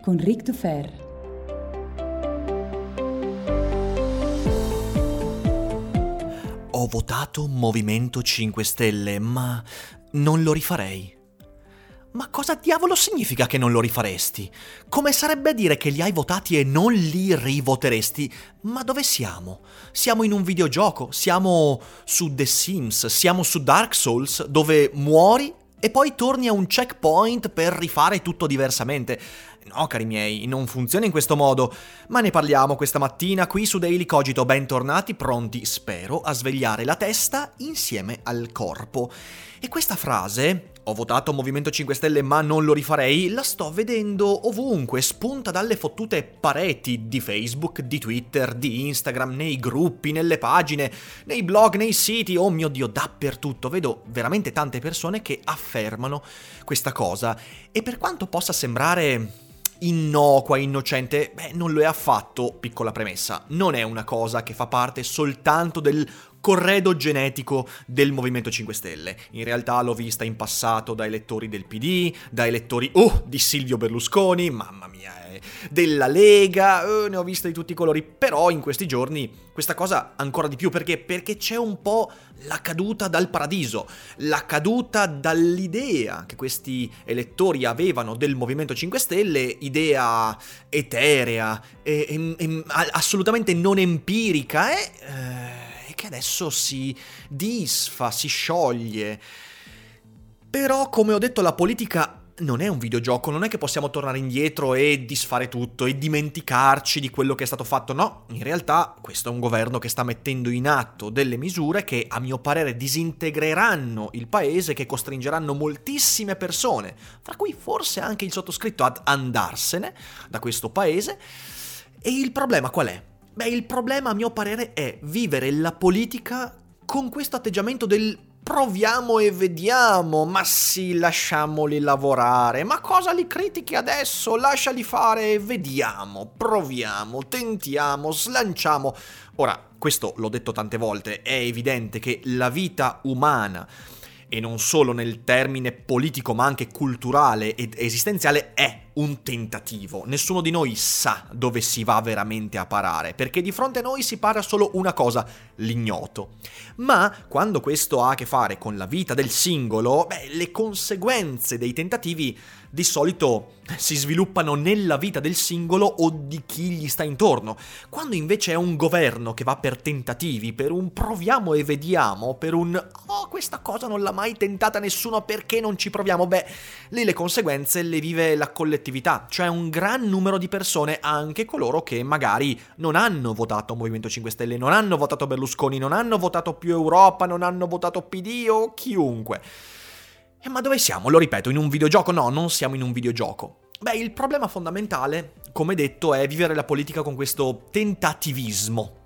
con Ric Dufer. Ho votato Movimento 5 Stelle, ma non lo rifarei. Ma cosa diavolo significa che non lo rifaresti? Come sarebbe dire che li hai votati e non li rivoteresti? Ma dove siamo? Siamo in un videogioco, siamo su The Sims, siamo su Dark Souls, dove muori e poi torni a un checkpoint per rifare tutto diversamente. No, cari miei, non funziona in questo modo. Ma ne parliamo questa mattina qui su Daily Cogito. Bentornati, pronti, spero, a svegliare la testa insieme al corpo. E questa frase, ho votato Movimento 5 Stelle ma non lo rifarei, la sto vedendo ovunque, spunta dalle fottute pareti di Facebook, di Twitter, di Instagram, nei gruppi, nelle pagine, nei blog, nei siti, oh mio Dio, dappertutto. Vedo veramente tante persone che affermano questa cosa. E per quanto possa sembrare innocua, innocente, beh, non lo è affatto, piccola premessa, non è una cosa che fa parte soltanto del corredo genetico del Movimento 5 Stelle. In realtà l'ho vista in passato da elettori del PD, da elettori, oh, di Silvio Berlusconi, mamma mia, eh, della Lega, eh, ne ho viste di tutti i colori, però in questi giorni questa cosa ancora di più perché? Perché c'è un po' la caduta dal paradiso, la caduta dall'idea che questi elettori avevano del Movimento 5 Stelle, idea eterea, e, e, e assolutamente non empirica, eh, e che adesso si disfa, si scioglie. Però, come ho detto, la politica non è un videogioco, non è che possiamo tornare indietro e disfare tutto e dimenticarci di quello che è stato fatto, no, in realtà questo è un governo che sta mettendo in atto delle misure che a mio parere disintegreranno il paese, che costringeranno moltissime persone, fra cui forse anche il sottoscritto, ad andarsene da questo paese. E il problema qual è? Beh, il problema a mio parere è vivere la politica con questo atteggiamento del proviamo e vediamo, ma sì, lasciamoli lavorare, ma cosa li critichi adesso? Lasciali fare e vediamo, proviamo, tentiamo, slanciamo. Ora, questo l'ho detto tante volte, è evidente che la vita umana e non solo nel termine politico ma anche culturale ed esistenziale, è un tentativo. Nessuno di noi sa dove si va veramente a parare, perché di fronte a noi si para solo una cosa, l'ignoto. Ma quando questo ha a che fare con la vita del singolo, beh, le conseguenze dei tentativi di solito si sviluppano nella vita del singolo o di chi gli sta intorno. Quando invece è un governo che va per tentativi, per un proviamo e vediamo, per un oh questa cosa non l'ha mai tentata nessuno perché non ci proviamo, beh, lì le conseguenze le vive la collettività, cioè un gran numero di persone, anche coloro che magari non hanno votato Movimento 5 Stelle, non hanno votato Berlusconi, non hanno votato più Europa, non hanno votato PD o chiunque. Eh, ma dove siamo? Lo ripeto, in un videogioco? No, non siamo in un videogioco. Beh, il problema fondamentale, come detto, è vivere la politica con questo tentativismo.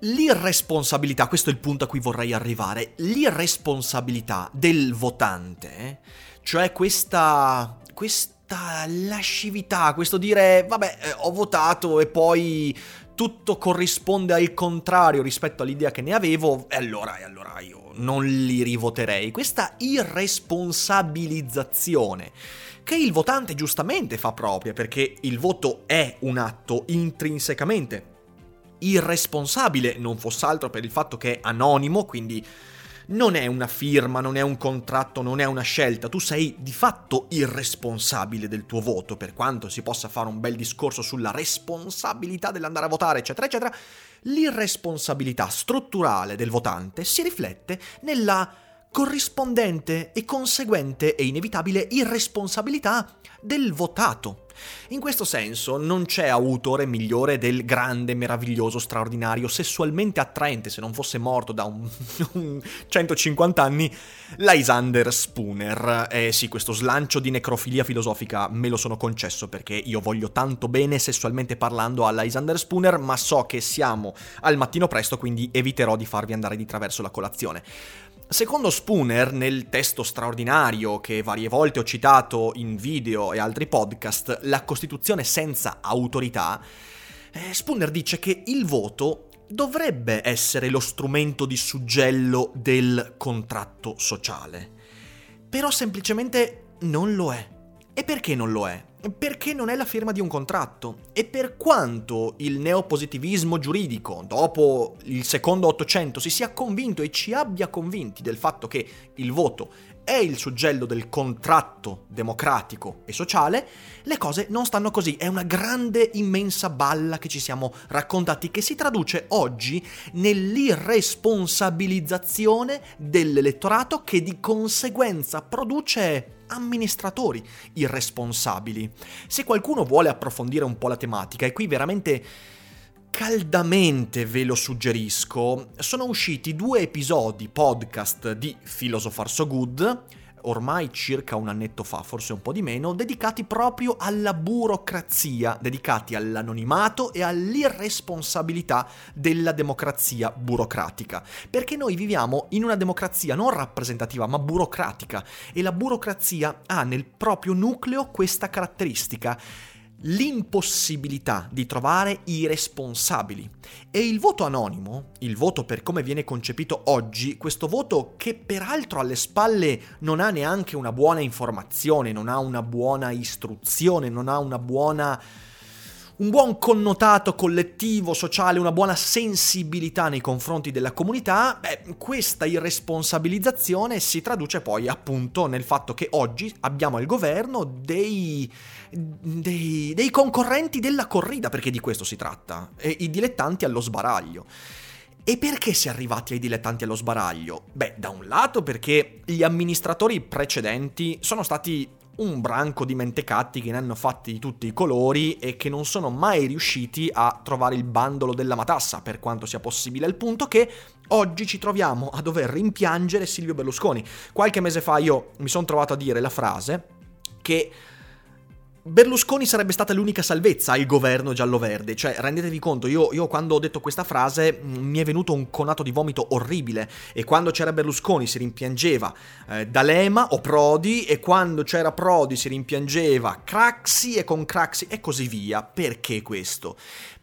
L'irresponsabilità, questo è il punto a cui vorrei arrivare, l'irresponsabilità del votante, cioè questa, questa lascività, questo dire, vabbè, eh, ho votato e poi tutto corrisponde al contrario rispetto all'idea che ne avevo, e allora, e allora io non li rivoterei. Questa irresponsabilizzazione che il votante giustamente fa propria, perché il voto è un atto intrinsecamente irresponsabile, non fosse altro per il fatto che è anonimo, quindi non è una firma, non è un contratto, non è una scelta, tu sei di fatto irresponsabile del tuo voto, per quanto si possa fare un bel discorso sulla responsabilità dell'andare a votare, eccetera, eccetera, l'irresponsabilità strutturale del votante si riflette nella corrispondente e conseguente e inevitabile irresponsabilità del votato. In questo senso non c'è autore migliore del grande, meraviglioso, straordinario, sessualmente attraente, se non fosse morto da un, un 150 anni, Lysander Spooner. Eh sì, questo slancio di necrofilia filosofica me lo sono concesso perché io voglio tanto bene sessualmente parlando a Lysander Spooner, ma so che siamo al mattino presto, quindi eviterò di farvi andare di traverso la colazione. Secondo Spooner, nel testo straordinario che varie volte ho citato in video e altri podcast, La Costituzione senza autorità, eh, Spooner dice che il voto dovrebbe essere lo strumento di suggello del contratto sociale. Però semplicemente non lo è. E perché non lo è? Perché non è la firma di un contratto. E per quanto il neopositivismo giuridico, dopo il secondo Ottocento, si sia convinto e ci abbia convinti del fatto che il voto è il suggello del contratto democratico e sociale, le cose non stanno così. È una grande, immensa balla che ci siamo raccontati, che si traduce oggi nell'irresponsabilizzazione dell'elettorato che di conseguenza produce amministratori irresponsabili. Se qualcuno vuole approfondire un po' la tematica, e qui veramente caldamente ve lo suggerisco, sono usciti due episodi podcast di Philosopher So Good, ormai circa un annetto fa, forse un po' di meno, dedicati proprio alla burocrazia, dedicati all'anonimato e all'irresponsabilità della democrazia burocratica. Perché noi viviamo in una democrazia non rappresentativa, ma burocratica, e la burocrazia ha nel proprio nucleo questa caratteristica l'impossibilità di trovare i responsabili. E il voto anonimo, il voto per come viene concepito oggi, questo voto che peraltro alle spalle non ha neanche una buona informazione, non ha una buona istruzione, non ha una buona un buon connotato collettivo, sociale, una buona sensibilità nei confronti della comunità, beh, questa irresponsabilizzazione si traduce poi appunto nel fatto che oggi abbiamo al governo dei, dei, dei concorrenti della corrida, perché di questo si tratta, e i dilettanti allo sbaraglio. E perché si è arrivati ai dilettanti allo sbaraglio? Beh, da un lato perché gli amministratori precedenti sono stati un branco di mentecatti che ne hanno fatti di tutti i colori e che non sono mai riusciti a trovare il bandolo della matassa, per quanto sia possibile, al punto che oggi ci troviamo a dover rimpiangere Silvio Berlusconi. Qualche mese fa io mi sono trovato a dire la frase che Berlusconi sarebbe stata l'unica salvezza al governo giallo-verde, cioè rendetevi conto, io, io, quando ho detto questa frase mm, mi è venuto un conato di vomito orribile e quando c'era Berlusconi si rimpiangeva eh, D'Alema o Prodi e quando c'era Prodi si rimpiangeva Craxi e con Craxi e così via. Perché questo?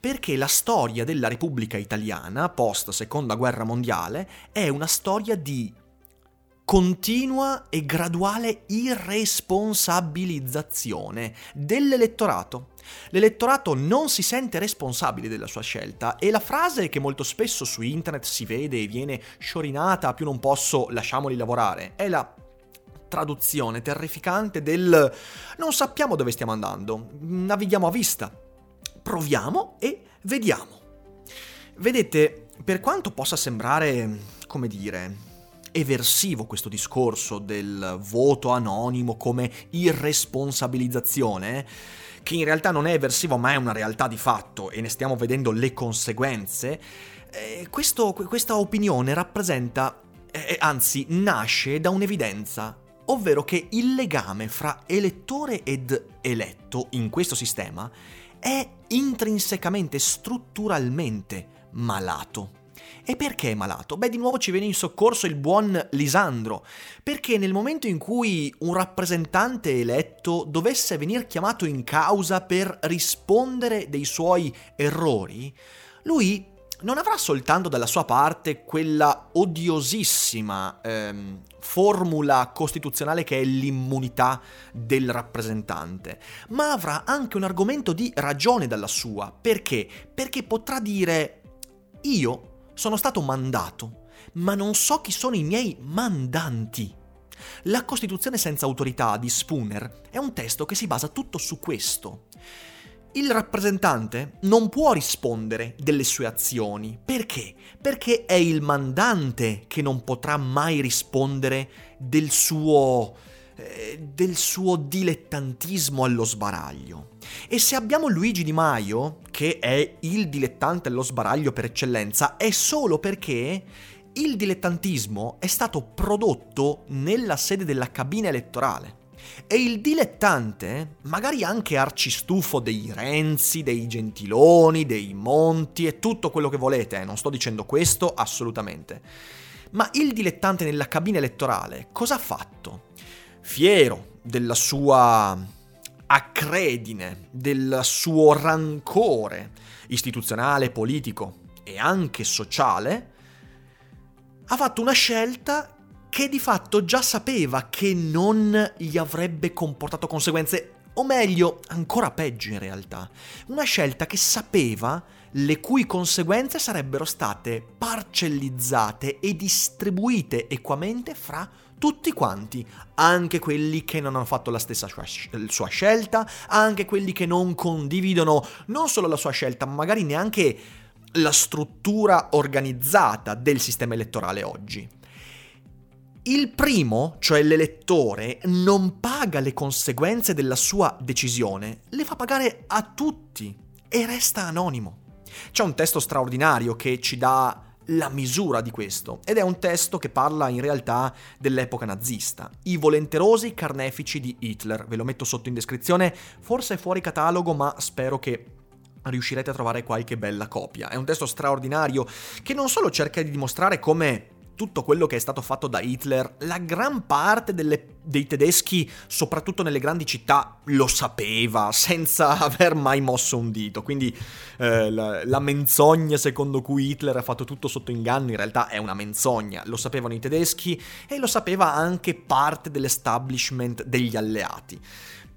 Perché la storia della Repubblica Italiana, post Seconda Guerra Mondiale, è una storia di continua e graduale irresponsabilizzazione dell'elettorato. L'elettorato non si sente responsabile della sua scelta e la frase che molto spesso su internet si vede e viene sciorinata più non posso, lasciamoli lavorare, è la traduzione terrificante del non sappiamo dove stiamo andando, navighiamo a vista, proviamo e vediamo. Vedete, per quanto possa sembrare, come dire, eversivo questo discorso del voto anonimo come irresponsabilizzazione, che in realtà non è eversivo ma è una realtà di fatto e ne stiamo vedendo le conseguenze, eh, questo, questa opinione rappresenta, eh, anzi nasce da un'evidenza, ovvero che il legame fra elettore ed eletto in questo sistema è intrinsecamente, strutturalmente malato. E perché è malato? Beh, di nuovo ci viene in soccorso il buon Lisandro, perché nel momento in cui un rappresentante eletto dovesse venire chiamato in causa per rispondere dei suoi errori, lui non avrà soltanto dalla sua parte quella odiosissima ehm, formula costituzionale che è l'immunità del rappresentante, ma avrà anche un argomento di ragione dalla sua. Perché? Perché potrà dire io sono stato mandato, ma non so chi sono i miei mandanti. La Costituzione senza autorità di Spooner è un testo che si basa tutto su questo. Il rappresentante non può rispondere delle sue azioni. Perché? Perché è il mandante che non potrà mai rispondere del suo eh, del suo dilettantismo allo sbaraglio. E se abbiamo Luigi Di Maio, che è il dilettante allo sbaraglio per eccellenza, è solo perché il dilettantismo è stato prodotto nella sede della cabina elettorale. E il dilettante, magari anche arcistufo dei Renzi, dei Gentiloni, dei Monti e tutto quello che volete, eh, non sto dicendo questo assolutamente. Ma il dilettante nella cabina elettorale cosa ha fatto? Fiero della sua accredine, del suo rancore istituzionale, politico e anche sociale, ha fatto una scelta che di fatto già sapeva che non gli avrebbe comportato conseguenze, o meglio, ancora peggio in realtà. Una scelta che sapeva le cui conseguenze sarebbero state parcellizzate e distribuite equamente fra tutti quanti, anche quelli che non hanno fatto la stessa sua scelta, anche quelli che non condividono non solo la sua scelta, ma magari neanche la struttura organizzata del sistema elettorale oggi. Il primo, cioè l'elettore, non paga le conseguenze della sua decisione, le fa pagare a tutti e resta anonimo. C'è un testo straordinario che ci dà la misura di questo ed è un testo che parla in realtà dell'epoca nazista, i volenterosi carnefici di Hitler. Ve lo metto sotto in descrizione, forse è fuori catalogo, ma spero che riuscirete a trovare qualche bella copia. È un testo straordinario che non solo cerca di dimostrare come tutto quello che è stato fatto da Hitler, la gran parte delle, dei tedeschi, soprattutto nelle grandi città, lo sapeva senza aver mai mosso un dito. Quindi eh, la, la, menzogna secondo cui Hitler ha fatto tutto sotto inganno in realtà è una menzogna. Lo sapevano i tedeschi e lo sapeva anche parte dell'establishment degli alleati.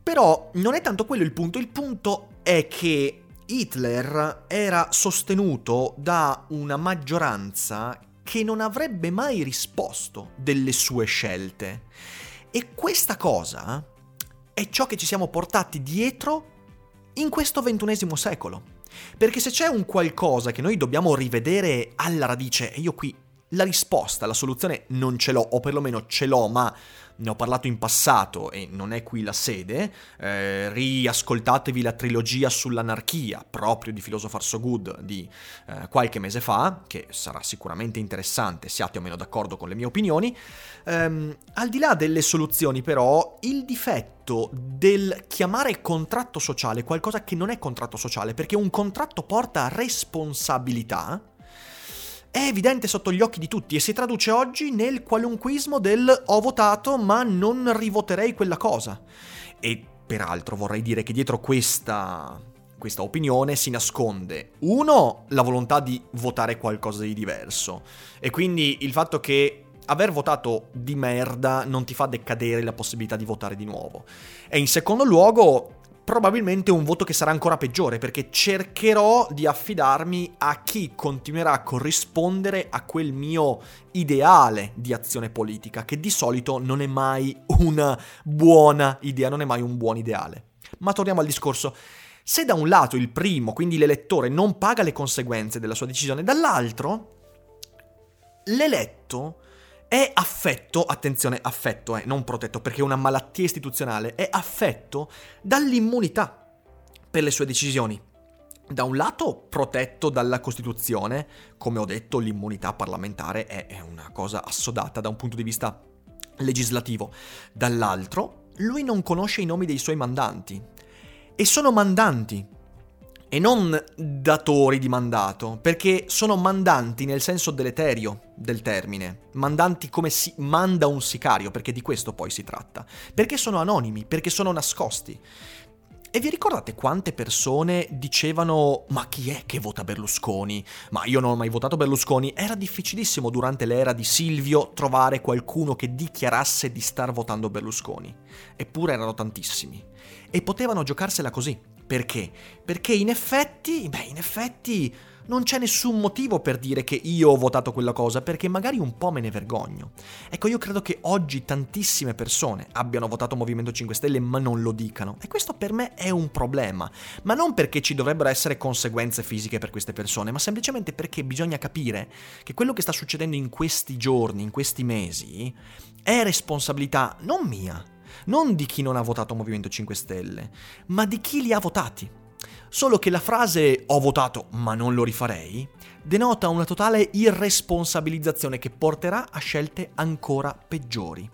Però non è tanto quello il punto, il punto è che Hitler era sostenuto da una maggioranza che non avrebbe mai risposto delle sue scelte. E questa cosa è ciò che ci siamo portati dietro in questo ventunesimo secolo. Perché se c'è un qualcosa che noi dobbiamo rivedere alla radice, e io qui la risposta, la soluzione non ce l'ho, o perlomeno ce l'ho, ma ne ho parlato in passato e non è qui la sede, eh, riascoltatevi la trilogia sull'anarchia, proprio di Philosopher So Good di eh, qualche mese fa, che sarà sicuramente interessante, siate o meno d'accordo con le mie opinioni. Um, al di là delle soluzioni però, il difetto del chiamare contratto sociale qualcosa che non è contratto sociale, perché un contratto porta responsabilità, è evidente sotto gli occhi di tutti e si traduce oggi nel qualunquismo del ho votato ma non rivoterei quella cosa. E peraltro vorrei dire che dietro questa, questa opinione si nasconde, uno, la volontà di votare qualcosa di diverso e quindi il fatto che aver votato di merda non ti fa decadere la possibilità di votare di nuovo. E in secondo luogo probabilmente un voto che sarà ancora peggiore perché cercherò di affidarmi a chi continuerà a corrispondere a quel mio ideale di azione politica, che di solito non è mai una buona idea, non è mai un buon ideale. Ma torniamo al discorso. Se da un lato il primo, quindi l'elettore, non paga le conseguenze della sua decisione, dall'altro l'eletto è affetto, attenzione, affetto, eh, non protetto, perché è una malattia istituzionale, è affetto dall'immunità per le sue decisioni. Da un lato protetto dalla Costituzione, come ho detto l'immunità parlamentare è una cosa assodata da un punto di vista legislativo, dall'altro lui non conosce i nomi dei suoi mandanti e sono mandanti e non datori di mandato, perché sono mandanti nel senso deleterio del termine, mandanti come si manda un sicario, perché di questo poi si tratta, perché sono anonimi, perché sono nascosti. E vi ricordate quante persone dicevano ma chi è che vota Berlusconi? Ma io non ho mai votato Berlusconi. Era difficilissimo durante l'era di Silvio trovare qualcuno che dichiarasse di star votando Berlusconi. Eppure erano tantissimi. E potevano giocarsela così. Perché? Perché in effetti, beh, in effetti non c'è nessun motivo per dire che io ho votato quella cosa, perché magari un po' me ne vergogno. Ecco, io credo che oggi tantissime persone abbiano votato Movimento 5 Stelle ma non lo dicano. E questo per me è un problema. Ma non perché ci dovrebbero essere conseguenze fisiche per queste persone, ma semplicemente perché bisogna capire che quello che sta succedendo in questi giorni, in questi mesi, è responsabilità non mia non di chi non ha votato Movimento 5 Stelle, ma di chi li ha votati. Solo che la frase ho votato ma non lo rifarei denota una totale irresponsabilizzazione che porterà a scelte ancora peggiori.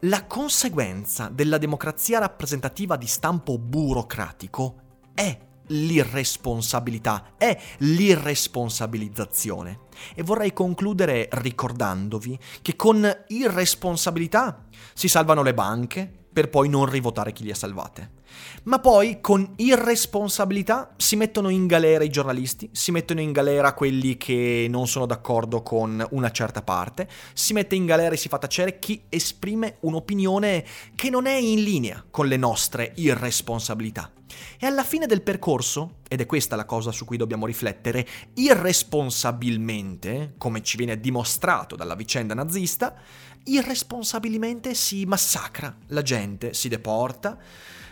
La conseguenza della democrazia rappresentativa di stampo burocratico è l'irresponsabilità, è l'irresponsabilizzazione. E vorrei concludere ricordandovi che con irresponsabilità si salvano le banche per poi non rivotare chi li ha salvate. Ma poi con irresponsabilità si mettono in galera i giornalisti, si mettono in galera quelli che non sono d'accordo con una certa parte, si mette in galera e si fa tacere chi esprime un'opinione che non è in linea con le nostre irresponsabilità. E alla fine del percorso, ed è questa la cosa su cui dobbiamo riflettere, irresponsabilmente, come ci viene dimostrato dalla vicenda nazista, irresponsabilmente si massacra. La gente, si deporta,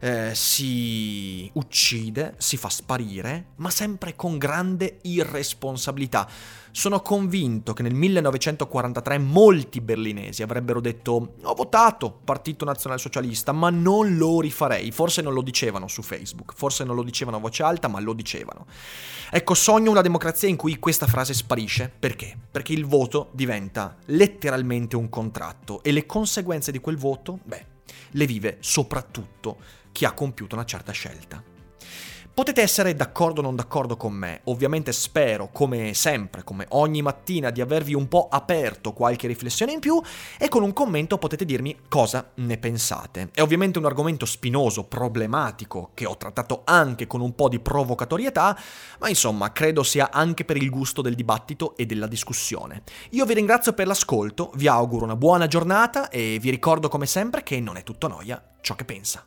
eh, si uccide, si fa sparire, ma sempre con grande irresponsabilità. Sono convinto che nel 1943 molti berlinesi avrebbero detto ho votato Partito Nazionalsocialista, ma non lo rifarei. Forse non lo dicevano su Facebook, forse non lo dicevano a voce alta, ma lo dicevano. Ecco, sogno una democrazia in cui questa frase sparisce. Perché? Perché il voto diventa letteralmente un contratto e le conseguenze di quel voto, beh, le vive soprattutto chi ha compiuto una certa scelta. Potete essere d'accordo o non d'accordo con me, ovviamente spero, come sempre, come ogni mattina, di avervi un po' aperto qualche riflessione in più e con un commento potete dirmi cosa ne pensate. È ovviamente un argomento spinoso, problematico, che ho trattato anche con un po' di provocatorietà, ma insomma credo sia anche per il gusto del dibattito e della discussione. Io vi ringrazio per l'ascolto, vi auguro una buona giornata e vi ricordo come sempre che non è tutto noia ciò che pensa.